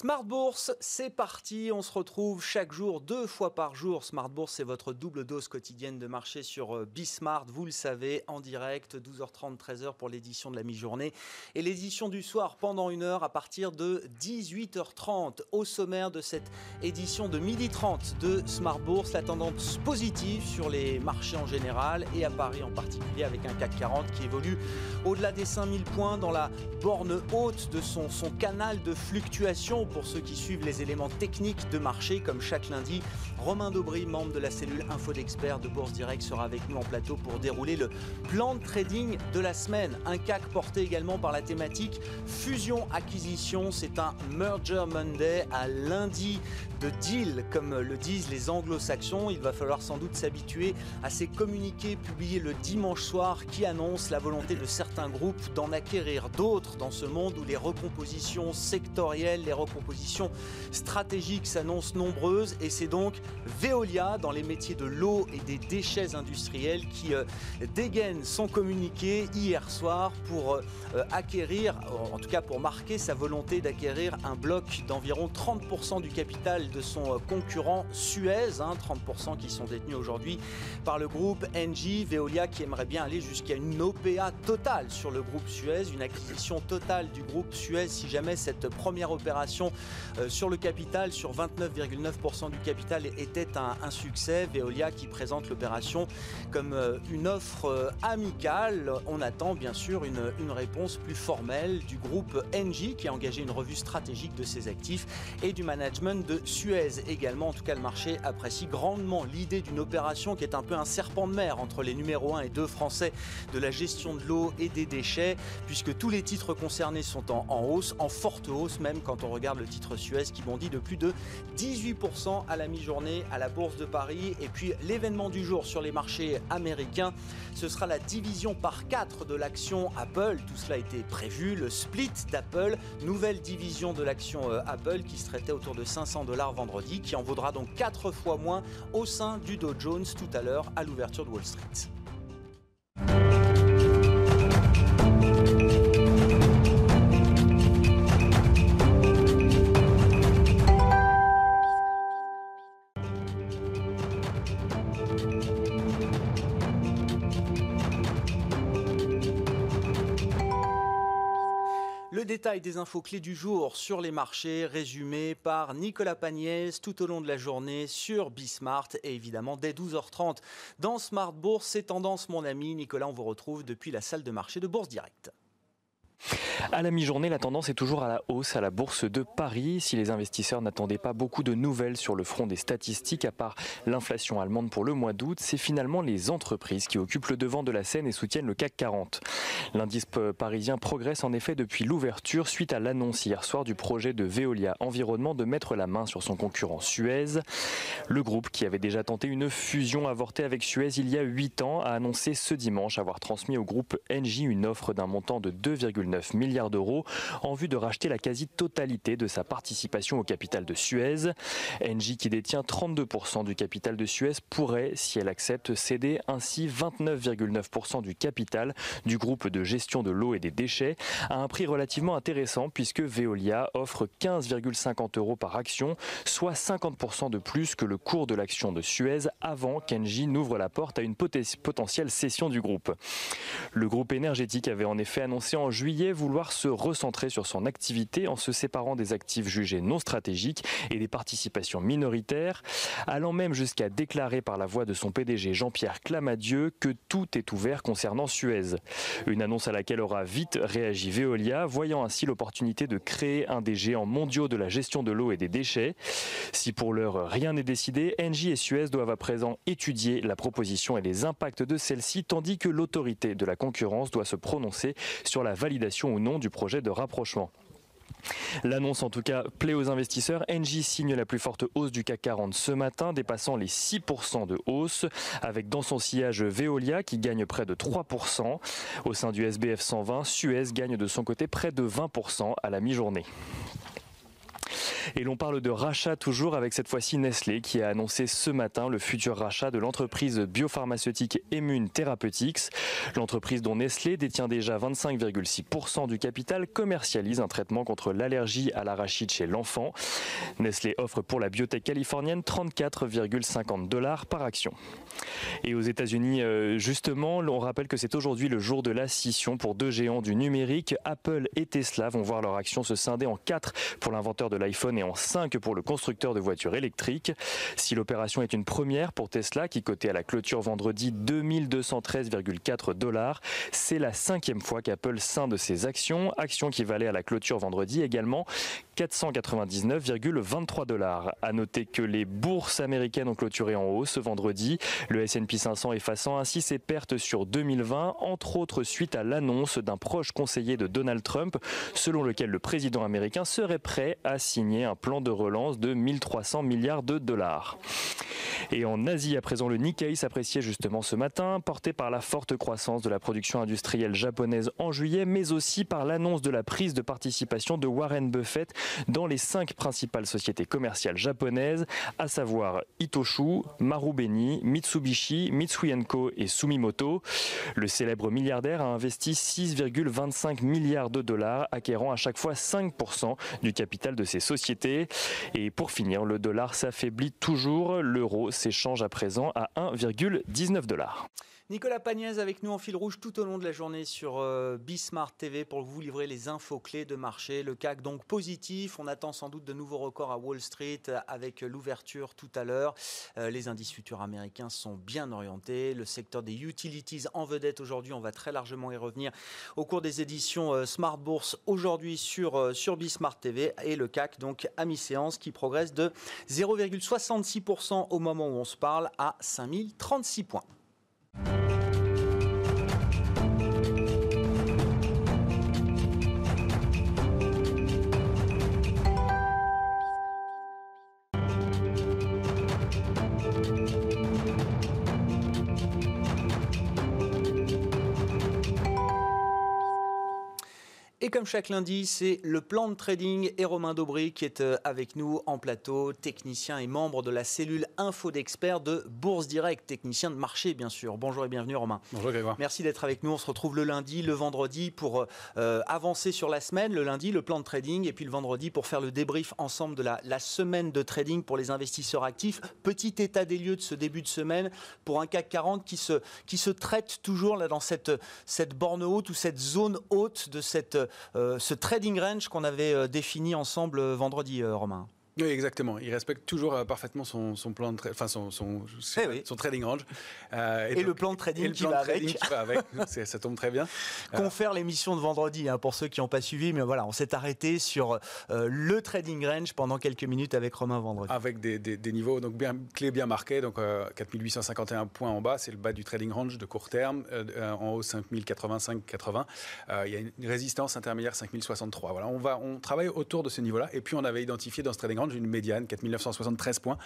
Smart Bourse, c'est parti. On se retrouve chaque jour, deux fois par jour. Smart Bourse, c'est votre double dose quotidienne de marché sur euh, Bismart. Vous le savez, en direct, 12h30, 13h pour l'édition de la mi-journée. Et l'édition du soir pendant une heure à partir de 18h30. Au sommaire de cette édition de 12h30 de Smart Bourse, la tendance positive sur les marchés en général et à Paris en particulier avec un CAC 40 qui évolue au-delà des 5000 points dans la borne haute de son, son canal de fluctuation pour ceux qui suivent les éléments techniques de marché, comme chaque lundi, Romain Daubry, membre de la cellule Info d'Experts de Bourse Direct, sera avec nous en plateau pour dérouler le plan de trading de la semaine. Un CAC porté également par la thématique fusion-acquisition. C'est un Merger Monday à lundi de deal, comme le disent les anglo-saxons. Il va falloir sans doute s'habituer à ces communiqués publiés le dimanche soir qui annoncent la volonté de certains groupes d'en acquérir d'autres dans ce monde où les recompositions sectorielles, les recompositions stratégiques s'annoncent nombreuses et c'est donc Veolia dans les métiers de l'eau et des déchets industriels qui euh, dégaine son communiqué hier soir pour euh, acquérir, en tout cas pour marquer sa volonté d'acquérir un bloc d'environ 30% du capital de son euh, concurrent Suez, 30% hein, qui sont détenus aujourd'hui par le groupe Engie, Veolia qui aimerait bien aller jusqu'à une OPA totale sur le groupe Suez, une acquisition totale du groupe Suez si jamais cette première opération euh, sur le capital, sur 29,9% du capital, était un, succès. Veolia qui présente l'opération comme euh, une offre euh, amicale. On attend bien sûr une, réponse plus formelle du groupe Engie qui a engagé une revue stratégique de ses actifs et du management de Suez également. En tout cas, le marché apprécie grandement l'idée d'une opération qui est un peu un serpent de mer entre les numéros 1 et 2 français de la gestion de l'eau et des déchets, puisque tous les titres concernés sont en, hausse, en forte hausse même quand on regarde le titre Suez qui bondit de plus de 18% à la mi-journée à la Bourse de Paris. Et puis l'événement du jour sur les marchés américains, ce sera la division par 4 de l'action Apple. Tout cela été prévu, le split d'Apple, nouvelle division de l'action euh, Apple qui se traitait autour de 500 dollars vendredi, qui en vaudra donc 4 fois moins au sein du Dow Jones tout à l'heure à l'ouverture de Wall Street. Détail des infos clés du jour sur les marchés, résumés par Nicolas Pagnès tout au long de la journée sur Bismart et évidemment dès 12h30 dans Smart Bourse. C'est tendance, mon ami. Nicolas, on vous retrouve depuis la salle de marché de Bourse Direct. À la mi-journée, la tendance est toujours à la hausse à la bourse de Paris. Si les investisseurs n'attendaient pas beaucoup de nouvelles sur le front des statistiques, à part l'inflation allemande pour le mois d'août, c'est finalement les entreprises qui occupent le devant de la scène et soutiennent le CAC 40. L'indice parisien progresse en effet depuis l'ouverture suite à l'annonce hier soir du projet de Veolia Environnement de mettre la main sur son concurrent Suez. Le groupe, qui avait déjà tenté une fusion avortée avec Suez il y a 8 ans, a annoncé ce dimanche avoir transmis au groupe Engie une offre d'un montant de 2,9 9 milliards d'euros en vue de racheter la quasi-totalité de sa participation au capital de Suez. Engie, qui détient 32% du capital de Suez, pourrait, si elle accepte, céder ainsi 29,9% du capital du groupe de gestion de l'eau et des déchets à un prix relativement intéressant puisque Veolia offre 15,50 euros par action, soit 50% de plus que le cours de l'action de Suez avant qu'Engie n'ouvre la porte à une potentielle cession du groupe. Le groupe énergétique avait en effet annoncé en juillet vouloir se recentrer sur son activité en se séparant des actifs jugés non stratégiques et des participations minoritaires, allant même jusqu'à déclarer par la voix de son PDG Jean-Pierre Clamadieu que tout est ouvert concernant Suez. Une annonce à laquelle aura vite réagi Veolia, voyant ainsi l'opportunité de créer un des géants mondiaux de la gestion de l'eau et des déchets. Si pour l'heure rien n'est décidé, Engie et Suez doivent à présent étudier la proposition et les impacts de celle-ci, tandis que l'autorité de la concurrence doit se prononcer sur la validation ou non du projet de rapprochement. L'annonce en tout cas plaît aux investisseurs. Engie signe la plus forte hausse du CAC 40 ce matin, dépassant les 6% de hausse, avec dans son sillage Veolia qui gagne près de 3%. Au sein du SBF 120, Suez gagne de son côté près de 20% à la mi-journée. Et l'on parle de rachat toujours avec cette fois-ci Nestlé qui a annoncé ce matin le futur rachat de l'entreprise biopharmaceutique Immune Therapeutics. L'entreprise dont Nestlé détient déjà 25,6% du capital commercialise un traitement contre l'allergie à l'arachide chez l'enfant. Nestlé offre pour la biotech californienne 34,50 dollars par action. Et aux États-Unis, euh, justement, on rappelle que c'est aujourd'hui le jour de la scission pour deux géants du numérique. Apple et Tesla vont voir leur action se scinder en 4 pour l'inventeur de l'iPhone et en 5 pour le constructeur de voitures électriques. Si l'opération est une première pour Tesla, qui cotait à la clôture vendredi 2213,4 dollars, c'est la cinquième fois qu'Apple scinde ses actions, actions qui valaient à la clôture vendredi également 499,23 dollars. À noter que les bourses américaines ont clôturé en hausse ce vendredi, le S&P 500 effaçant ainsi ses pertes sur 2020, entre autres suite à l'annonce d'un proche conseiller de Donald Trump, selon lequel le président américain serait prêt à signer un plan de relance de 1300 milliards de dollars. Et en Asie, à présent, le Nikkei s'appréciait justement ce matin, porté par la forte croissance de la production industrielle japonaise en juillet, mais aussi par l'annonce de la prise de participation de Warren Buffett dans les cinq principales sociétés commerciales japonaises, à savoir Itoshu, Marubeni, Mitsubishi, Mitsui et Sumimoto. Le célèbre milliardaire a investi 6,25 milliards de dollars, acquérant à chaque fois 5% du capital de ces sociétés. Et pour finir, le dollar s'affaiblit toujours, l'euro s'échange à présent à 1,19 dollars. Nicolas Pagnès avec nous en fil rouge tout au long de la journée sur euh, Bismart TV pour vous livrer les infos clés de marché. Le CAC donc positif. On attend sans doute de nouveaux records à Wall Street avec l'ouverture tout à l'heure. Euh, les indices futurs américains sont bien orientés. Le secteur des utilities en vedette aujourd'hui. On va très largement y revenir au cours des éditions euh, Smart Bourse aujourd'hui sur, sur Bismart TV. Et le CAC donc à mi-séance qui progresse de 0,66% au moment où on se parle à 5036 points. Et comme chaque lundi, c'est le plan de trading et Romain Daubry qui est euh, avec nous en plateau, technicien et membre de la cellule Info d'experts de Bourse Direct, technicien de marché bien sûr. Bonjour et bienvenue Romain. Bonjour Grégoire. Merci d'être avec nous. On se retrouve le lundi, le vendredi pour euh, avancer sur la semaine. Le lundi, le plan de trading et puis le vendredi pour faire le débrief ensemble de la, semaine de trading pour les investisseurs actifs. Petit état des lieux de ce début de semaine pour un CAC 40 qui se, qui se traite toujours là dans cette, cette borne haute ou cette zone haute de cette euh, ce trading range qu'on avait euh, défini ensemble euh, vendredi, Romain. Oui, exactement. Il respecte toujours euh, parfaitement son, son, plan de enfin son, son, eh son, trading range. Euh, et, le plan de trading, qui, va avec. ça tombe très bien. Confère l'émission de vendredi, hein, pour ceux qui n'ont pas suivi, mais voilà, on s'est arrêté sur euh, le trading range pendant quelques minutes avec Romain vendredi. Avec des, des, niveaux donc bien, clés bien marqués, donc 4851 points en bas, c'est le bas du trading range de court terme, en haut 5085-80. il y a une résistance intermédiaire 5063. Voilà, on, va, on travaille autour de ce niveau-là, et puis on avait identifié dans ce trading range une médiane, 4973 points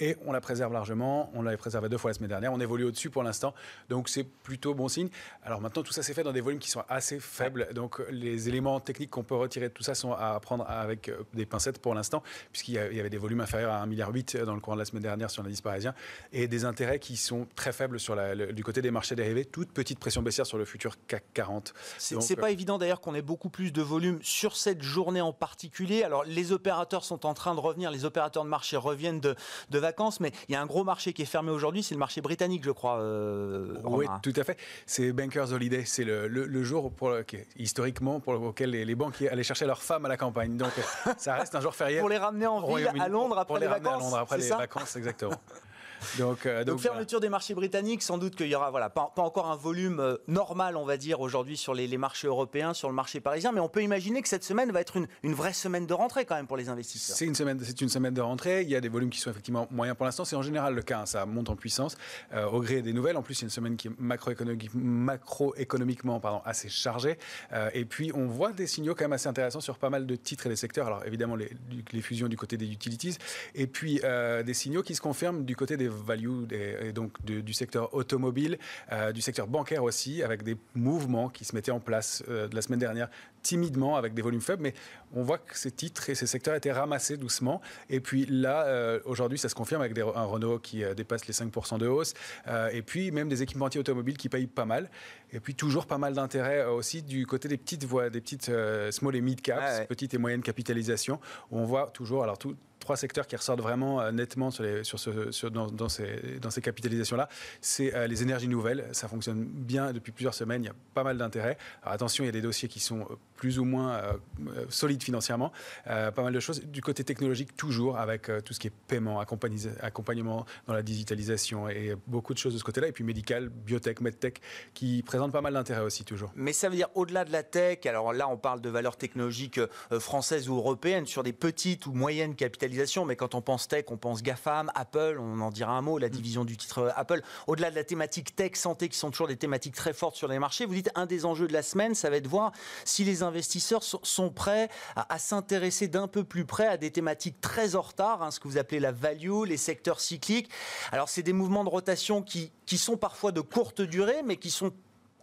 et on la préserve largement. On l'avait préservé deux fois la semaine dernière. On évolue au-dessus pour l'instant, donc c'est plutôt bon signe. Alors maintenant, tout ça s'est fait dans des volumes qui sont assez faibles, donc les éléments techniques qu'on peut retirer de tout ça sont à prendre avec euh, des pincettes pour l'instant, puisqu'il y avait des volumes inférieurs à 1,8 milliard dans le courant de la semaine dernière sur l'indice parisien, et des intérêts qui sont très faibles sur la, du côté des marchés dérivés. Toute petite pression baissière sur le futur CAC 40. C'est pas évident d'ailleurs qu'on ait beaucoup plus de volume sur cette journée en particulier. Alors les opérateurs sont en train de revenir, les opérateurs de marché reviennent de, de vacances, mais il y a un gros marché qui est fermé aujourd'hui, c'est le marché britannique, je crois. Euh, oui, tout à fait. C'est Bankers Holiday, c'est le, le, jour pour historiquement pour lequel les, les, banquiers allaient chercher leurs femmes à la campagne. Donc ça reste un jour férié. pour les ramener en ville à Londres après les, vacances. À Londres après les vacances, exactement. Donc, euh, donc, fermeture des marchés britanniques, sans doute qu'il y aura voilà, pas, encore un volume euh, normal, on va dire, aujourd'hui sur les, marchés européens, sur le marché parisien, mais on peut imaginer que cette semaine va être une, vraie semaine de rentrée quand même pour les investisseurs. C'est une semaine, c'est une semaine de rentrée. Il y a des volumes qui sont effectivement moyens pour l'instant. C'est en général le cas. Hein. ça monte en puissance euh, au gré des nouvelles. En plus, c'est une semaine qui est macroéconomiquement assez chargée. et puis, on voit des signaux quand même assez intéressants sur pas mal de titres et des secteurs. Alors évidemment, les, les fusions du côté des utilities, et puis des signaux qui se confirment du côté des value et donc du secteur automobile, euh, du secteur bancaire aussi, avec des mouvements qui se mettaient en place euh, de la semaine dernière timidement avec des volumes faibles, mais on voit que ces titres et ces secteurs étaient ramassés doucement. Et puis là, euh, aujourd'hui, ça se confirme avec des, un Renault qui dépasse les 5% de hausse, et puis même des équipementiers automobiles qui payent pas mal. Et puis toujours pas mal d'intérêt aussi du côté des petites voies, des petites small et mid caps, petites et moyennes capitalisations, où on voit toujours, alors tout, trois secteurs qui ressortent vraiment euh, nettement sur les, sur ce, dans, ces, dans ces capitalisations-là, c'est euh, les énergies nouvelles. Ça fonctionne bien depuis plusieurs semaines. Il y a pas mal d'intérêt. Attention, il y a des dossiers qui sont euh, plus ou moins solides financièrement. pas mal de choses. Du côté technologique, toujours avec tout ce qui est paiement, accompagnement dans la digitalisation et beaucoup de choses de ce côté-là. Et puis médical, biotech, medtech, qui présentent pas mal d'intérêt aussi toujours. Mais ça veut dire au-delà de la tech, alors là on parle de valeurs technologiques françaises ou européennes sur des petites ou moyennes capitalisations mais quand on pense tech, on pense GAFAM, Apple, on en dira un mot, la mm. division du titre euh, Apple. Au-delà de la thématique tech, santé, qui sont toujours des thématiques très fortes sur les marchés, vous dites un des enjeux de la semaine, ça va être de voir si les investisseurs sont prêts à, s'intéresser d'un peu plus près à des thématiques très en retard, hein, ce que vous appelez la value, les secteurs cycliques. Alors c'est des mouvements de rotation qui, qui sont parfois de courte durée, mais qui sont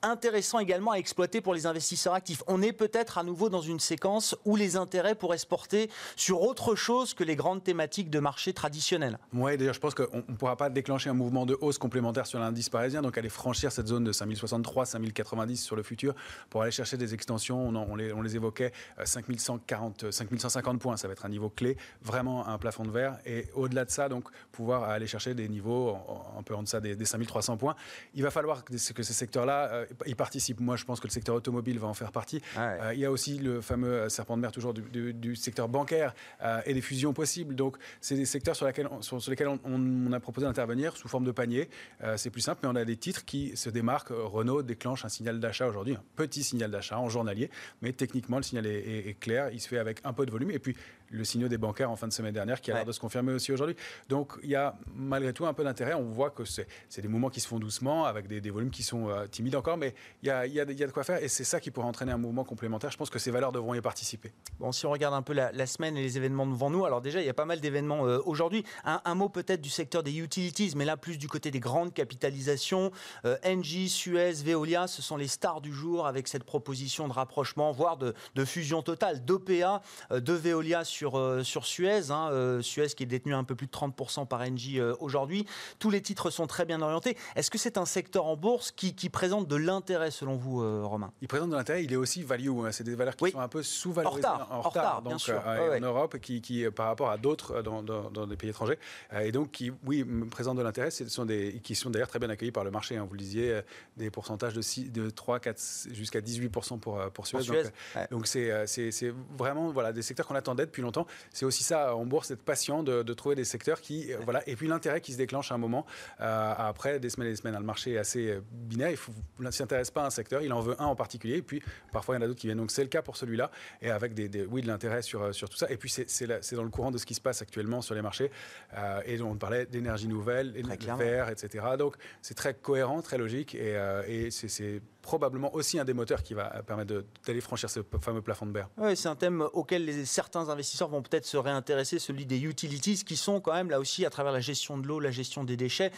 intéressant également à exploiter pour les investisseurs actifs. On est peut-être à nouveau dans une séquence où les intérêts pourraient se porter sur autre chose que les grandes thématiques de marché traditionnels. Oui, d'ailleurs, je pense qu'on ne pourra pas déclencher un mouvement de hausse complémentaire sur l'indice parisien, donc aller franchir cette zone de 5063, 5090 sur le futur pour aller chercher des extensions. On, les, évoquait, 5140, euh, 5150 points, ça va être un niveau clé, vraiment un plafond de verre. Et au-delà de ça, donc pouvoir aller chercher des niveaux un peu en deçà des, des 5300 points. Il va falloir que, ces secteurs-là il participe. Moi, je pense que le secteur automobile va en faire partie. Ah euh, il y a aussi le fameux euh, serpent de mer toujours du, secteur bancaire euh, et des fusions possibles. Donc, c'est des secteurs sur, lesquels on, sur, lesquels on, a proposé d'intervenir sous forme de panier. c'est plus simple, mais on a des titres qui se démarquent. Renault déclenche un signal d'achat aujourd'hui, un petit signal d'achat en journalier, mais techniquement, le signal est, clair. Il se fait avec un peu de volume. Et puis, le signal des bancaires en fin de semaine dernière qui a l'air de se confirmer aussi aujourd'hui. Donc, il y a malgré tout un peu d'intérêt. On voit que c'est des mouvements qui se font doucement avec des, volumes qui sont timides encore, mais il y a, de quoi faire et c'est ça qui pourrait entraîner un mouvement complémentaire. Je pense que ces valeurs devront y participer. Bon, si on regarde un peu la, semaine et les événements devant nous, alors déjà, il y a pas mal d'événements euh, aujourd'hui. Un, mot peut-être du secteur des utilities, mais là, plus du côté des grandes capitalisations. Euh, Engie, Suez, Veolia, ce sont les stars du jour avec cette proposition de rapprochement, voire de, fusion totale d'OPA, euh, de Veolia sur, sur Suez. Hein, Suez qui est détenu un peu plus de 30% par Engie aujourd'hui. Tous les titres sont très bien orientés. Est-ce que c'est un secteur en bourse qui, qui présente de l'intérêt selon vous, euh, Romain? Il présente de l'intérêt, il est aussi value. Hein. C'est des valeurs qui sont un peu sous-valorisées en retard, donc, euh, en Europe, qui, qui, par rapport à d'autres euh, dans, dans, des pays étrangers. et donc, qui, oui, présentent de l'intérêt, ce sont des, qui sont d'ailleurs très bien accueillis par le marché. Hein. Vous le disiez, des pourcentages de, 6, de 3, 4, jusqu'à 18% pour, pour Suez. donc, c'est c'est vraiment voilà, des secteurs qu'on attendait depuis longtemps. C'est aussi ça en bourse, être patient de, de trouver des secteurs qui. voilà, et puis l'intérêt qui se déclenche à un moment, après des semaines et des semaines. Le marché est assez binaire. Il ne s'intéresse pas à un secteur, il en veut un en particulier, et puis parfois il y en a d'autres qui viennent. Donc c'est le cas pour celui-là, et avec des, oui, de l'intérêt sur, euh, sur tout ça. Et puis c'est dans le courant de ce qui se passe actuellement sur les marchés. Euh, et on parlait d'énergie nouvelle, de verre, etc. Donc c'est très cohérent, très logique, et, euh, et c'est probablement aussi un des moteurs qui va permettre d'aller franchir ce fameux plafond de verre. Oui, c'est un thème auquel les, certains investisseurs vont peut-être se réintéresser, celui des utilities, qui sont quand même là aussi à travers la gestion de l'eau, la gestion des déchets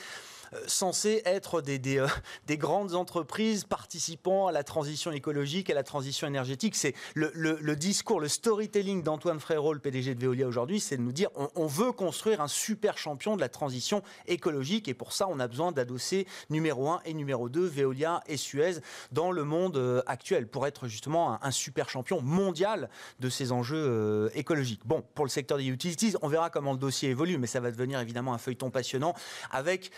censés être des, euh, des, grandes entreprises participant à la transition écologique, à la transition énergétique. C'est le, le, discours, le storytelling d'Antoine Frérot, le PDG de Veolia aujourd'hui, c'est de nous dire on, veut construire un super champion de la transition écologique et pour ça on a besoin d'adosser numéro 1 et numéro 2, Veolia et Suez, dans le monde euh, actuel pour être justement un, super champion mondial de ces enjeux écologiques. Bon, pour le secteur des utilities, on verra comment le dossier évolue, mais ça va devenir évidemment un feuilleton passionnant avec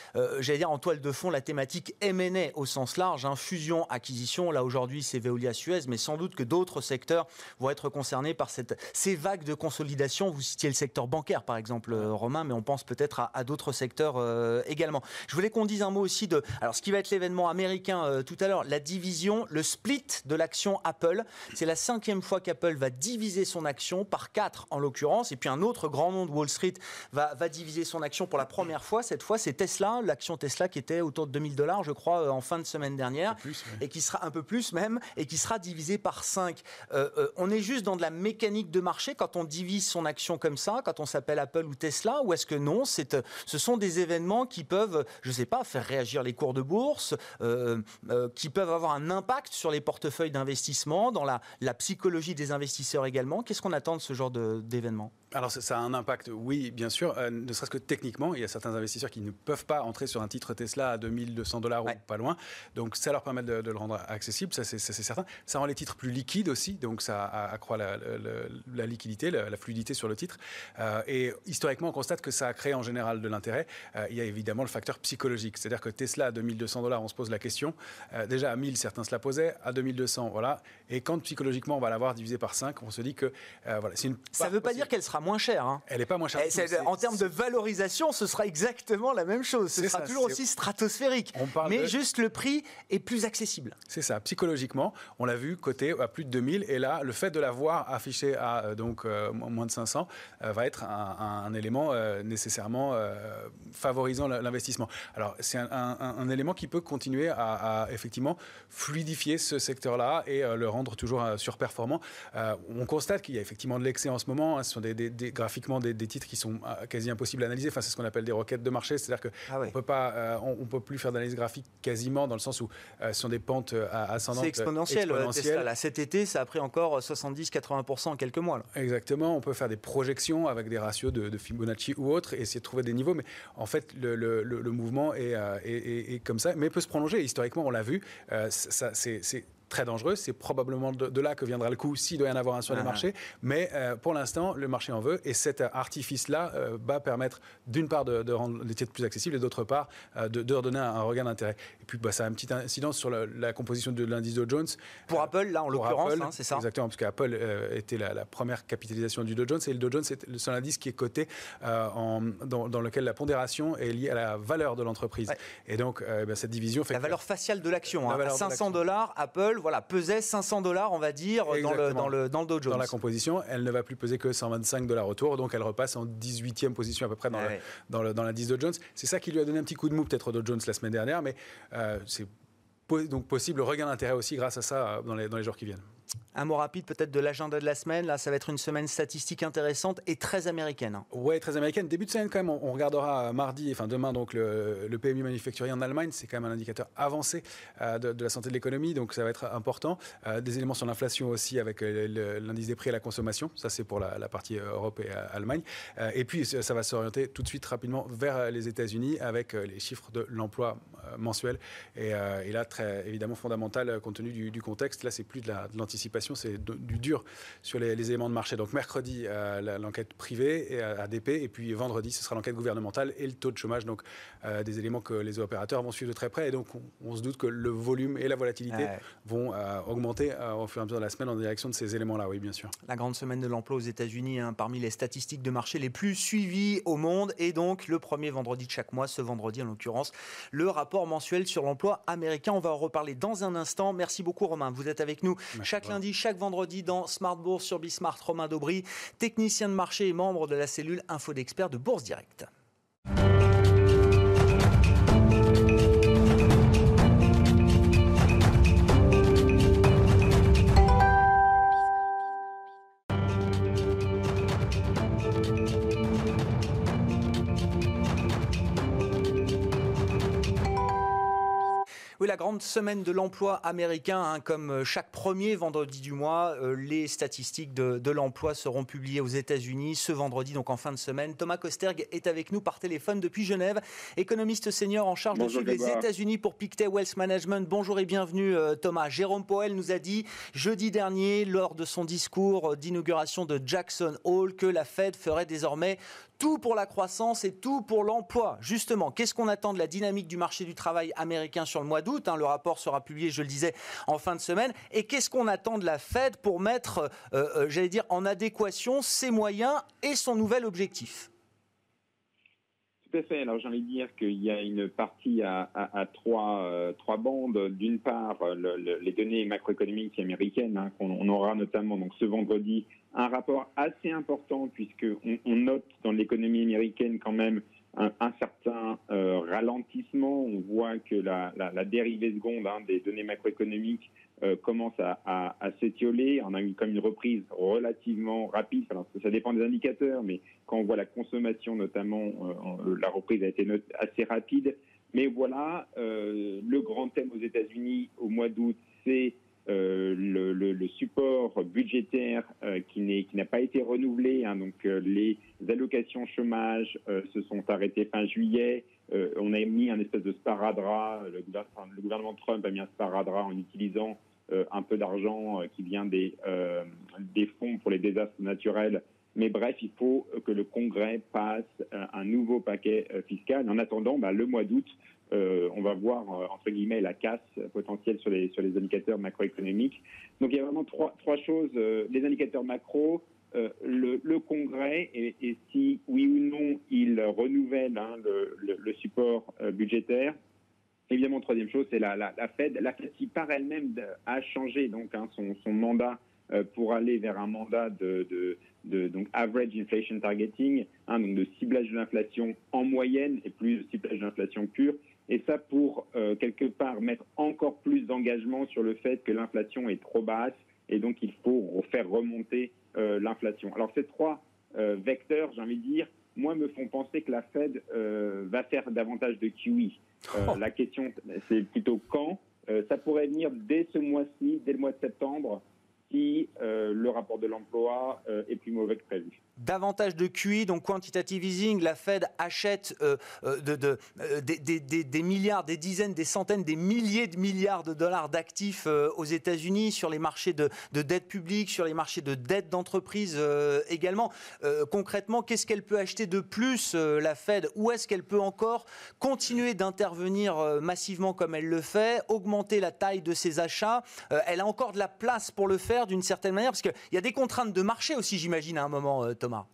j'allais dire en toile de fond la thématique M&A au sens large, hein, fusion, acquisition. Là aujourd'hui c'est Veolia Suez, mais sans doute que d'autres secteurs vont être concernés par cette, ces vagues de consolidation. Vous citiez le secteur bancaire par exemple, euh, Romain, mais on pense peut-être à, d'autres secteurs euh, également. Je voulais qu'on dise un mot aussi de, alors ce qui va être l'événement américain euh, tout à l'heure, la division, le split de l'action Apple. C'est la cinquième fois qu'Apple va diviser son action par quatre en l'occurrence, et puis un autre grand nom de Wall Street va, va diviser son action pour la première fois. Cette fois, c'est Tesla, l'action Tesla qui était autour de 2000 dollars, je crois, en fin de semaine dernière, et qui sera un peu plus même, et qui sera divisé par 5. on est juste dans de la mécanique de marché quand on divise son action comme ça, quand on s'appelle Apple ou Tesla, ou est-ce que non, ce sont des événements qui peuvent, je ne sais pas, faire réagir les cours de bourse, qui peuvent avoir un impact sur les portefeuilles d'investissement, dans la, la psychologie des investisseurs également. Qu'est-ce qu'on attend de ce genre d'événement? Alors ça a un impact, oui, bien sûr, euh, ne serait-ce que techniquement, il y a certains investisseurs qui ne peuvent pas entrer sur un titre Tesla à 2200 dollars ou pas loin, donc ça leur permet de, le rendre accessible, ça c'est certain. Ça rend les titres plus liquides aussi, donc ça accroît la, liquidité, la, fluidité sur le titre. Euh, et historiquement, on constate que ça a créé en général de l'intérêt. Euh, il y a évidemment le facteur psychologique, c'est-à-dire que Tesla à 2200 dollars, on se pose la question. déjà à 1000, certains se la posaient, à 2200, voilà. Et quand psychologiquement on va l'avoir divisé par 5, on se dit que voilà, c'est une. Ça ne veut pas dire qu'elle sera moins chère. Hein. Elle n'est pas moins chère. en termes de valorisation, ce sera exactement la même chose. Ce sera toujours aussi stratosphérique. mais juste le prix est plus accessible. C'est ça. Psychologiquement, on l'a vu côté à plus de 2000. Et là, le fait de l'avoir affiché à euh, donc euh, moins de 500 euh, va être un, élément nécessairement favorisant l'investissement. Alors, c'est un, élément qui peut continuer à, effectivement fluidifier ce secteur-là et le rendre toujours surperformant. on constate qu'il y a effectivement de l'excès en ce moment. Hein. ce sont des, des graphiquement des, titres qui sont quasi impossibles à analyser. Enfin, c'est ce qu'on appelle des requêtes de marché, c'est-à-dire qu'on ah ne peut pas, euh, on, peut plus faire d'analyse graphique quasiment dans le sens où euh, ce sont des pentes ascendantes. C'est exponentiel. cet été, ça a pris encore 70-80% en quelques mois. Exactement. On peut faire des projections avec des ratios de, Fibonacci ou autres et essayer de trouver des niveaux. Mais en fait, le, mouvement est, est, comme ça, mais peut se prolonger. Historiquement, on l'a vu. ça, c'est très dangereux. C'est probablement de, là que viendra le coup s'il doit y en avoir un sur les ah. marchés. Mais euh, pour l'instant, le marché en veut. Et cet artifice-là euh, va permettre d'une part de, rendre les titres plus accessibles et d'autre part euh, de, de, redonner un, regard d'intérêt. Et puis bah, ça a une petite incidence sur la composition de l'indice Dow Jones. Pour Apple, là en l'occurrence, hein, c'est ça Exactement, parce qu'Apple était la, première capitalisation du Dow Jones. Et le Dow Jones, c'est le seul indice qui est coté en, dans, lequel la pondération est liée à la valeur de l'entreprise. Et donc, eh ben, cette division fait. La valeur faciale de l'action. Hein, 500 dollars, Apple, voilà, pesait 500 dollars, on va dire, dans le, dans, le, dans le Dow Jones. Dans la composition, elle ne va plus peser que 125 dollars autour, donc elle repasse en 18e position à peu près dans, eh dans, le, dans l'indice Dow Jones. C'est ça qui lui a donné un petit coup de mou peut-être au Dow Jones la semaine dernière, mais euh, c'est donc possible regain d'intérêt aussi grâce à ça euh, dans les, dans les jours qui viennent. Un mot rapide peut-être de l'agenda de la semaine. Là, ça va être une semaine statistique intéressante et très américaine. Oui, très américaine. Début de semaine quand même, on, regardera mardi, enfin demain, donc le, le PMI manufacturier en Allemagne. C'est quand même un indicateur avancé euh, de, la santé de l'économie, donc ça va être important. Euh, des éléments sur l'inflation aussi avec euh, l'indice des prix à la consommation. Ça, c'est pour la, partie Europe et Allemagne. et puis, ça va s'orienter tout de suite rapidement vers les États-Unis avec les chiffres de l'emploi mensuel. Et, là, très évidemment fondamental compte tenu du, contexte. Là, c'est plus de l'anticipation, c'est du dur sur les, éléments de marché. Donc mercredi, euh, l'enquête privée et ADP, et puis vendredi, ce sera l'enquête gouvernementale et le taux de chômage. Donc euh, des éléments que les opérateurs vont suivre de très près. Et donc on, se doute que le volume et la volatilité vont euh, augmenter au fur et à mesure de la semaine en direction de ces éléments-là. Oui, bien sûr. La grande semaine de l'emploi aux États-Unis, hein, parmi les statistiques de marché les plus suivies au monde, et donc le premier vendredi de chaque mois, ce vendredi en l'occurrence, le rapport mensuel sur l'emploi américain. On va en reparler dans un instant. Merci beaucoup Romain. Vous êtes avec nous chaque lundi, chaque vendredi dans Smart Bourse sur Bismart. Romain Daubry, technicien de marché et membre de la cellule Info d'experts de Bourse Direct. La grande semaine de l'emploi américain, hein, comme euh, chaque premier vendredi du mois, euh, les statistiques de, l'emploi seront publiées aux États-Unis ce vendredi, donc en fin de semaine. Thomas Kosterg est avec nous par téléphone depuis Genève, économiste senior en charge de suivre les États-Unis pour Pictet Wealth Management. Bonjour et bienvenue euh, Thomas. Jérôme Powell nous a dit jeudi dernier, lors de son discours d'inauguration de Jackson Hole, que la Fed ferait désormais tout pour la croissance et tout pour l'emploi. Justement, qu'est-ce qu'on attend de la dynamique du marché du travail américain sur le mois d'août hein, Le rapport sera publié, je le disais, en fin de semaine. Et qu'est-ce qu'on attend de la Fed pour mettre, euh, euh, j'allais dire, en adéquation ses moyens et son nouvel objectif? Tout à fait. Alors j'ai envie de dire qu'il y a une partie à, trois, euh, trois bandes. D'une part, les données macroéconomiques américaines hein, qu'on aura notamment donc ce vendredi un rapport assez important puisque on, note dans l'économie américaine quand même un, certain ralentissement. On voit que la, dérivée seconde hein, des données macroéconomiques commence à, s'étioler. On a eu comme une reprise relativement rapide. ça dépend des indicateurs, mais quand on voit la consommation notamment, la reprise a été assez rapide. Mais voilà, le grand thème aux États-Unis au mois d'août, c'est euh, le, support budgétaire euh, qui n'a pas été renouvelé. Hein, donc euh, les allocations chômage se sont arrêtées fin juillet. on a mis un espèce de sparadrap. Le, le, gouvernement Trump a mis un sparadrap en utilisant un peu d'argent qui vient des, des fonds pour les désastres naturels. Mais bref, il faut que le Congrès passe un nouveau paquet fiscal. En attendant, bah, le mois d'août, euh, on va voir, euh, entre guillemets, la casse potentielle sur les, sur les indicateurs macroéconomiques. Donc il y a vraiment trois, trois choses. Euh, les indicateurs macro, le, Congrès, et, si oui ou non il renouvelle hein, le, support budgétaire. Évidemment, troisième chose, c'est la, la, Fed. La Fed qui par elle-même a changé donc, hein, son, son, mandat pour aller vers un mandat de, de, donc average inflation targeting, hein, donc de ciblage de l'inflation en moyenne et plus de ciblage de l'inflation pure. Et ça pour, euh, quelque part, mettre encore plus d'engagement sur le fait que l'inflation est trop basse et donc il faut faire remonter euh, l'inflation. Alors ces trois euh, vecteurs, j'ai envie de dire, moi, me font penser que la Fed va faire davantage de QE. Oh. La question, c'est plutôt quand. ça pourrait venir dès ce mois-ci, dès le mois de septembre, si le rapport de l'emploi est plus mauvais que prévu davantage de QI, donc quantitative easing, la Fed achète euh, euh, euh, des, milliards, des dizaines, des centaines, des milliers de milliards de dollars d'actifs aux États-Unis sur les marchés de, dette publique, sur les marchés de dette d'entreprise également. concrètement, qu'est-ce qu'elle peut acheter de plus, la Fed? Où est-ce qu'elle peut encore continuer d'intervenir massivement comme elle le fait, augmenter la taille de ses achats? Elle a encore de la place pour le faire d'une certaine manière, parce qu'il y a des contraintes de marché aussi, j'imagine, à un moment, Thomas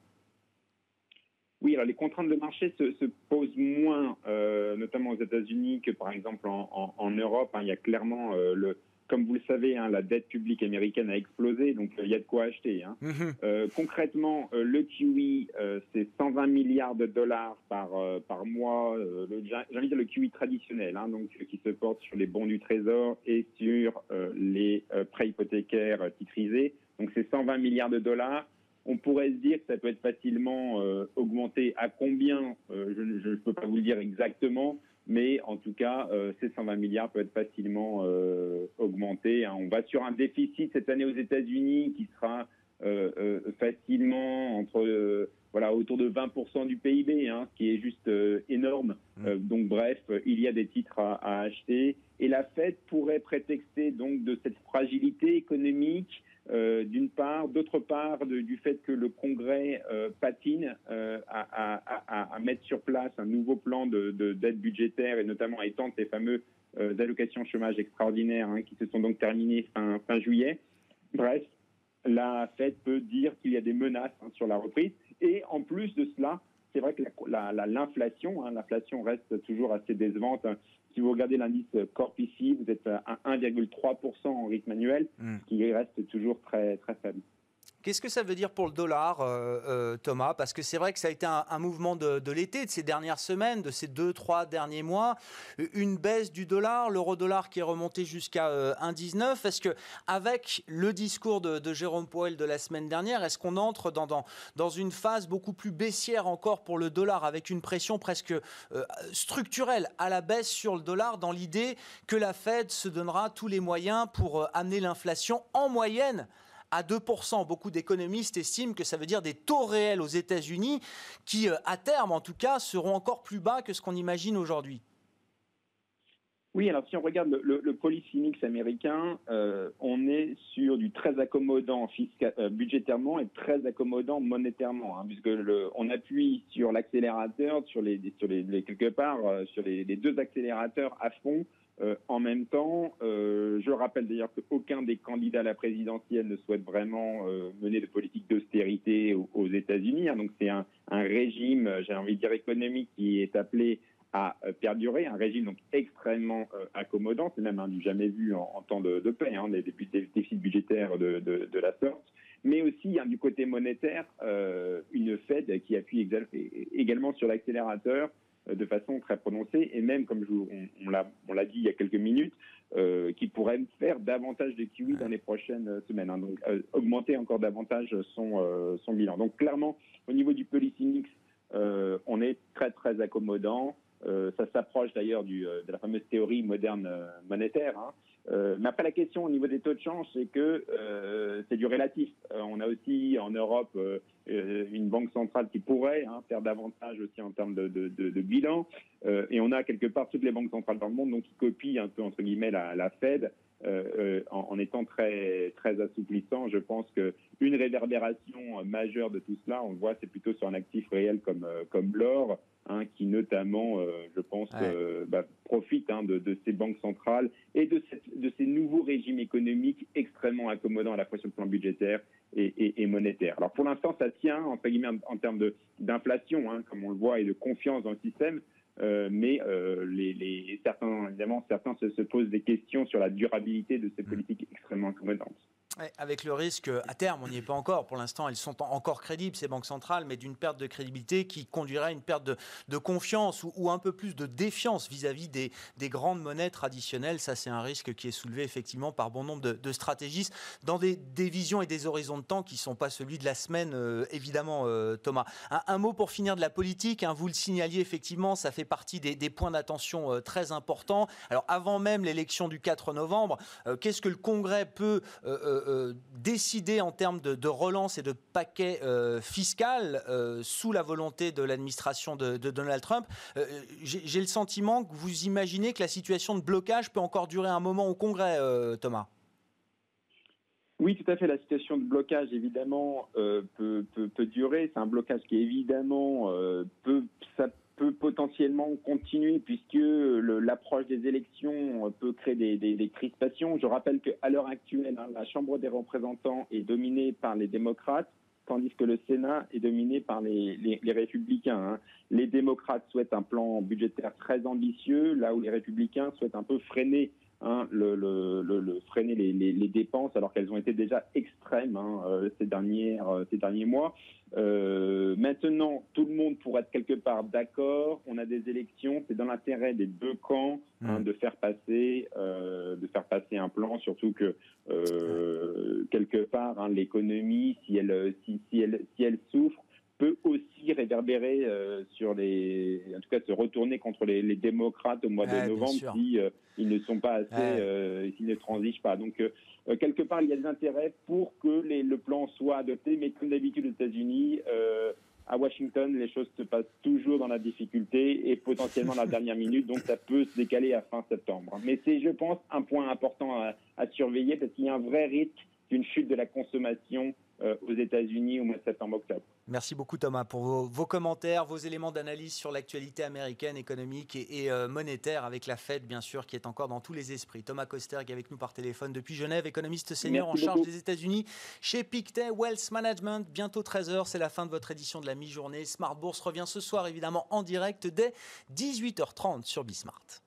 oui, alors les contraintes de marché se, posent moins, euh, notamment aux États-Unis, que par exemple en, Europe. Hein. il y a clairement euh, le, comme vous le savez, hein, la dette publique américaine a explosé, donc euh, il y a de quoi acheter. Hein. Mhm. concrètement, le QE, c'est 120 milliards de dollars par, par mois. J'ai envie de dire le QE traditionnel, donc qui se porte sur les bons du Trésor et sur les prêts hypothécaires titrisés. Donc c'est 120 milliards de dollars on pourrait se dire que ça peut être facilement euh, augmenté. À combien euh, Je ne peux pas vous le dire exactement, mais en tout cas, euh, ces 120 milliards peuvent être facilement augmentés. Hein. On va sur un déficit cette année aux États-Unis qui sera facilement entre voilà autour de 20% du PIB, hein, ce qui est juste énorme. Mmh. donc bref, il y a des titres à, acheter et la Fed pourrait prétexter donc de cette fragilité économique euh, d'une part, d'autre part, du fait que le Congrès euh, patine euh, à, mettre sur place un nouveau plan de, d'aide budgétaire et notamment à étendre ces fameux allocations chômage extraordinaires hein, qui se sont donc terminées fin, fin, juillet. Bref, la Fed peut dire qu'il y a des menaces hein, sur la reprise. Et en plus de cela, c'est vrai que l'inflation, hein, l'inflation reste toujours assez décevante. Si vous regardez l'indice Corp ici, vous êtes à 1,3% en rythme annuel, hmm. ce qui reste toujours très, très faible. Qu'est-ce que ça veut dire pour le dollar, euh, euh, Thomas? Parce que c'est vrai que ça a été un, mouvement de, l'été, de ces dernières semaines, de ces deux, trois derniers mois. Une baisse du dollar, l'euro-dollar qui est remonté jusqu'à 1,19. Euh, est-ce que, avec le discours de, Jérôme Powell de la semaine dernière, est-ce qu'on entre dans, une phase beaucoup plus baissière encore pour le dollar, avec une pression presque structurelle à la baisse sur le dollar, dans l'idée que la Fed se donnera tous les moyens pour amener l'inflation en moyenne à 2%. Beaucoup d'économistes estiment que ça veut dire des taux réels aux États-Unis qui, euh, à terme en tout cas, seront encore plus bas que ce qu'on imagine aujourd'hui. Oui, alors si on regarde le, le, policy mix américain, euh, on est sur du très accommodant euh, budgétairement et très accommodant monétairement, hein, puisque on appuie sur l'accélérateur, sur les, quelque part sur les, deux accélérateurs à fond euh, en même temps, euh, je rappelle d'ailleurs qu'aucun des candidats à la présidentielle ne souhaite vraiment euh, mener de politique d'austérité aux, États-Unis. Hein. donc c'est un, régime, j'ai envie de dire économique, qui est appelé à perdurer, un régime donc extrêmement accommodant, c'est même un du jamais vu en, temps de, paix, hein, des, déficits budgétaires de, la sorte, mais aussi hein, du côté monétaire, une Fed qui appuie également sur l'accélérateur de façon très prononcée, et même, comme je, on, on l'a dit il y a quelques minutes, euh, qui pourrait faire davantage de kiwi dans les prochaines semaines, hein. donc euh, augmenter encore davantage son, euh, son bilan. Donc clairement, au niveau du policy mix, on est très très accommodant. ça s'approche d'ailleurs de la fameuse théorie moderne monétaire. Hein. Euh, mais après, la question au niveau des taux de change, c'est que euh, c'est du relatif. Euh, on a aussi en Europe une banque centrale qui pourrait hein, faire davantage aussi en termes de, bilan. et on a quelque part toutes les banques centrales dans le monde qui copient un peu, entre guillemets, la Fed. En, étant très très assouplissant, je pense qu'une réverbération majeure de tout cela, on le voit, c'est plutôt sur un actif réel comme comme l'or, Hein, qui notamment, euh, je pense, euh, bah, profite hein, de, ces banques centrales et de, de, ces nouveaux régimes économiques extrêmement accommodants à la fois sur le plan budgétaire et, monétaire. Alors pour l'instant, ça tient entre guillemets en, termes d'inflation, hein, comme on le voit, et de confiance dans le système. Euh, mais les, certains, évidemment, certains se, se, posent des questions sur la durabilité de ces mmh. politiques extrêmement avec le risque, à terme, on n'y est pas encore. Pour l'instant, elles sont encore crédibles, ces banques centrales, mais d'une perte de crédibilité qui conduirait à une perte de, confiance ou, un peu plus de défiance vis-à-vis des, grandes monnaies traditionnelles. Ça, c'est un risque qui est soulevé effectivement par bon nombre de, stratégistes dans des, visions et des horizons de temps qui ne sont pas celui de la semaine, euh, évidemment, euh, Thomas. Un, mot pour finir de la politique. Hein, vous le signaliez, effectivement, ça fait partie des, points d'attention euh, très importants. Alors, avant même l'élection du 4 novembre, qu'est-ce que le Congrès peut euh, décider en termes de, relance et de paquet euh, fiscal euh, sous la volonté de l'administration de, Donald Trump. J'ai le sentiment que vous imaginez que la situation de blocage peut encore durer un moment au Congrès, Thomas. Oui, tout à fait. La situation de blocage, évidemment, peut, peut, durer. C'est un blocage qui, évidemment, peut, ça peut potentiellement continuer puisque l'approche des élections peut créer des, crispations. Je rappelle qu'à l'heure actuelle, hein, la Chambre des représentants est dominée par les démocrates, tandis que le Sénat est dominé par les, républicains. Hein. Les démocrates souhaitent un plan budgétaire très ambitieux, là où les républicains souhaitent un peu freiner Hein, le, le, freiner les, dépenses alors qu'elles ont été déjà extrêmes hein, euh, ces, derniers, euh, ces derniers mois. Euh, maintenant, tout le monde pourrait être quelque part d'accord. On a des élections, c'est dans l'intérêt des deux camps hein, mmh. de faire passer, de faire passer un plan. Surtout que quelque part, l'économie, si elle, si, si, elle, si elle souffre, peut aussi réverbérer euh, sur les, en tout cas se retourner contre les, démocrates au mois de novembre si euh, ils ne sont pas assez, euh, s'ils ne transigent pas. Donc quelque part, il y a des intérêts pour que les, le plan soit adopté, mais comme d'habitude aux États-Unis. à Washington, les choses se passent toujours dans la difficulté et potentiellement dans la dernière minute, donc ça peut se décaler à fin septembre. Mais c'est, je pense, un point important à, à surveiller parce qu'il y a un vrai risque d'une chute de la consommation aux États-Unis au mois de septembre-octobre. Merci beaucoup Thomas pour vos, commentaires, vos éléments d'analyse sur l'actualité américaine, économique et, euh, monétaire avec la Fed bien sûr qui est encore dans tous les esprits. Thomas Koster qui est avec nous par téléphone depuis Genève, économiste senior en charge des États-Unis chez Pictet Wealth Management. Bientôt 13h, c'est la fin de votre édition de la mi-journée. Smart Bourse revient ce soir évidemment en direct dès 18h30 sur Bismart.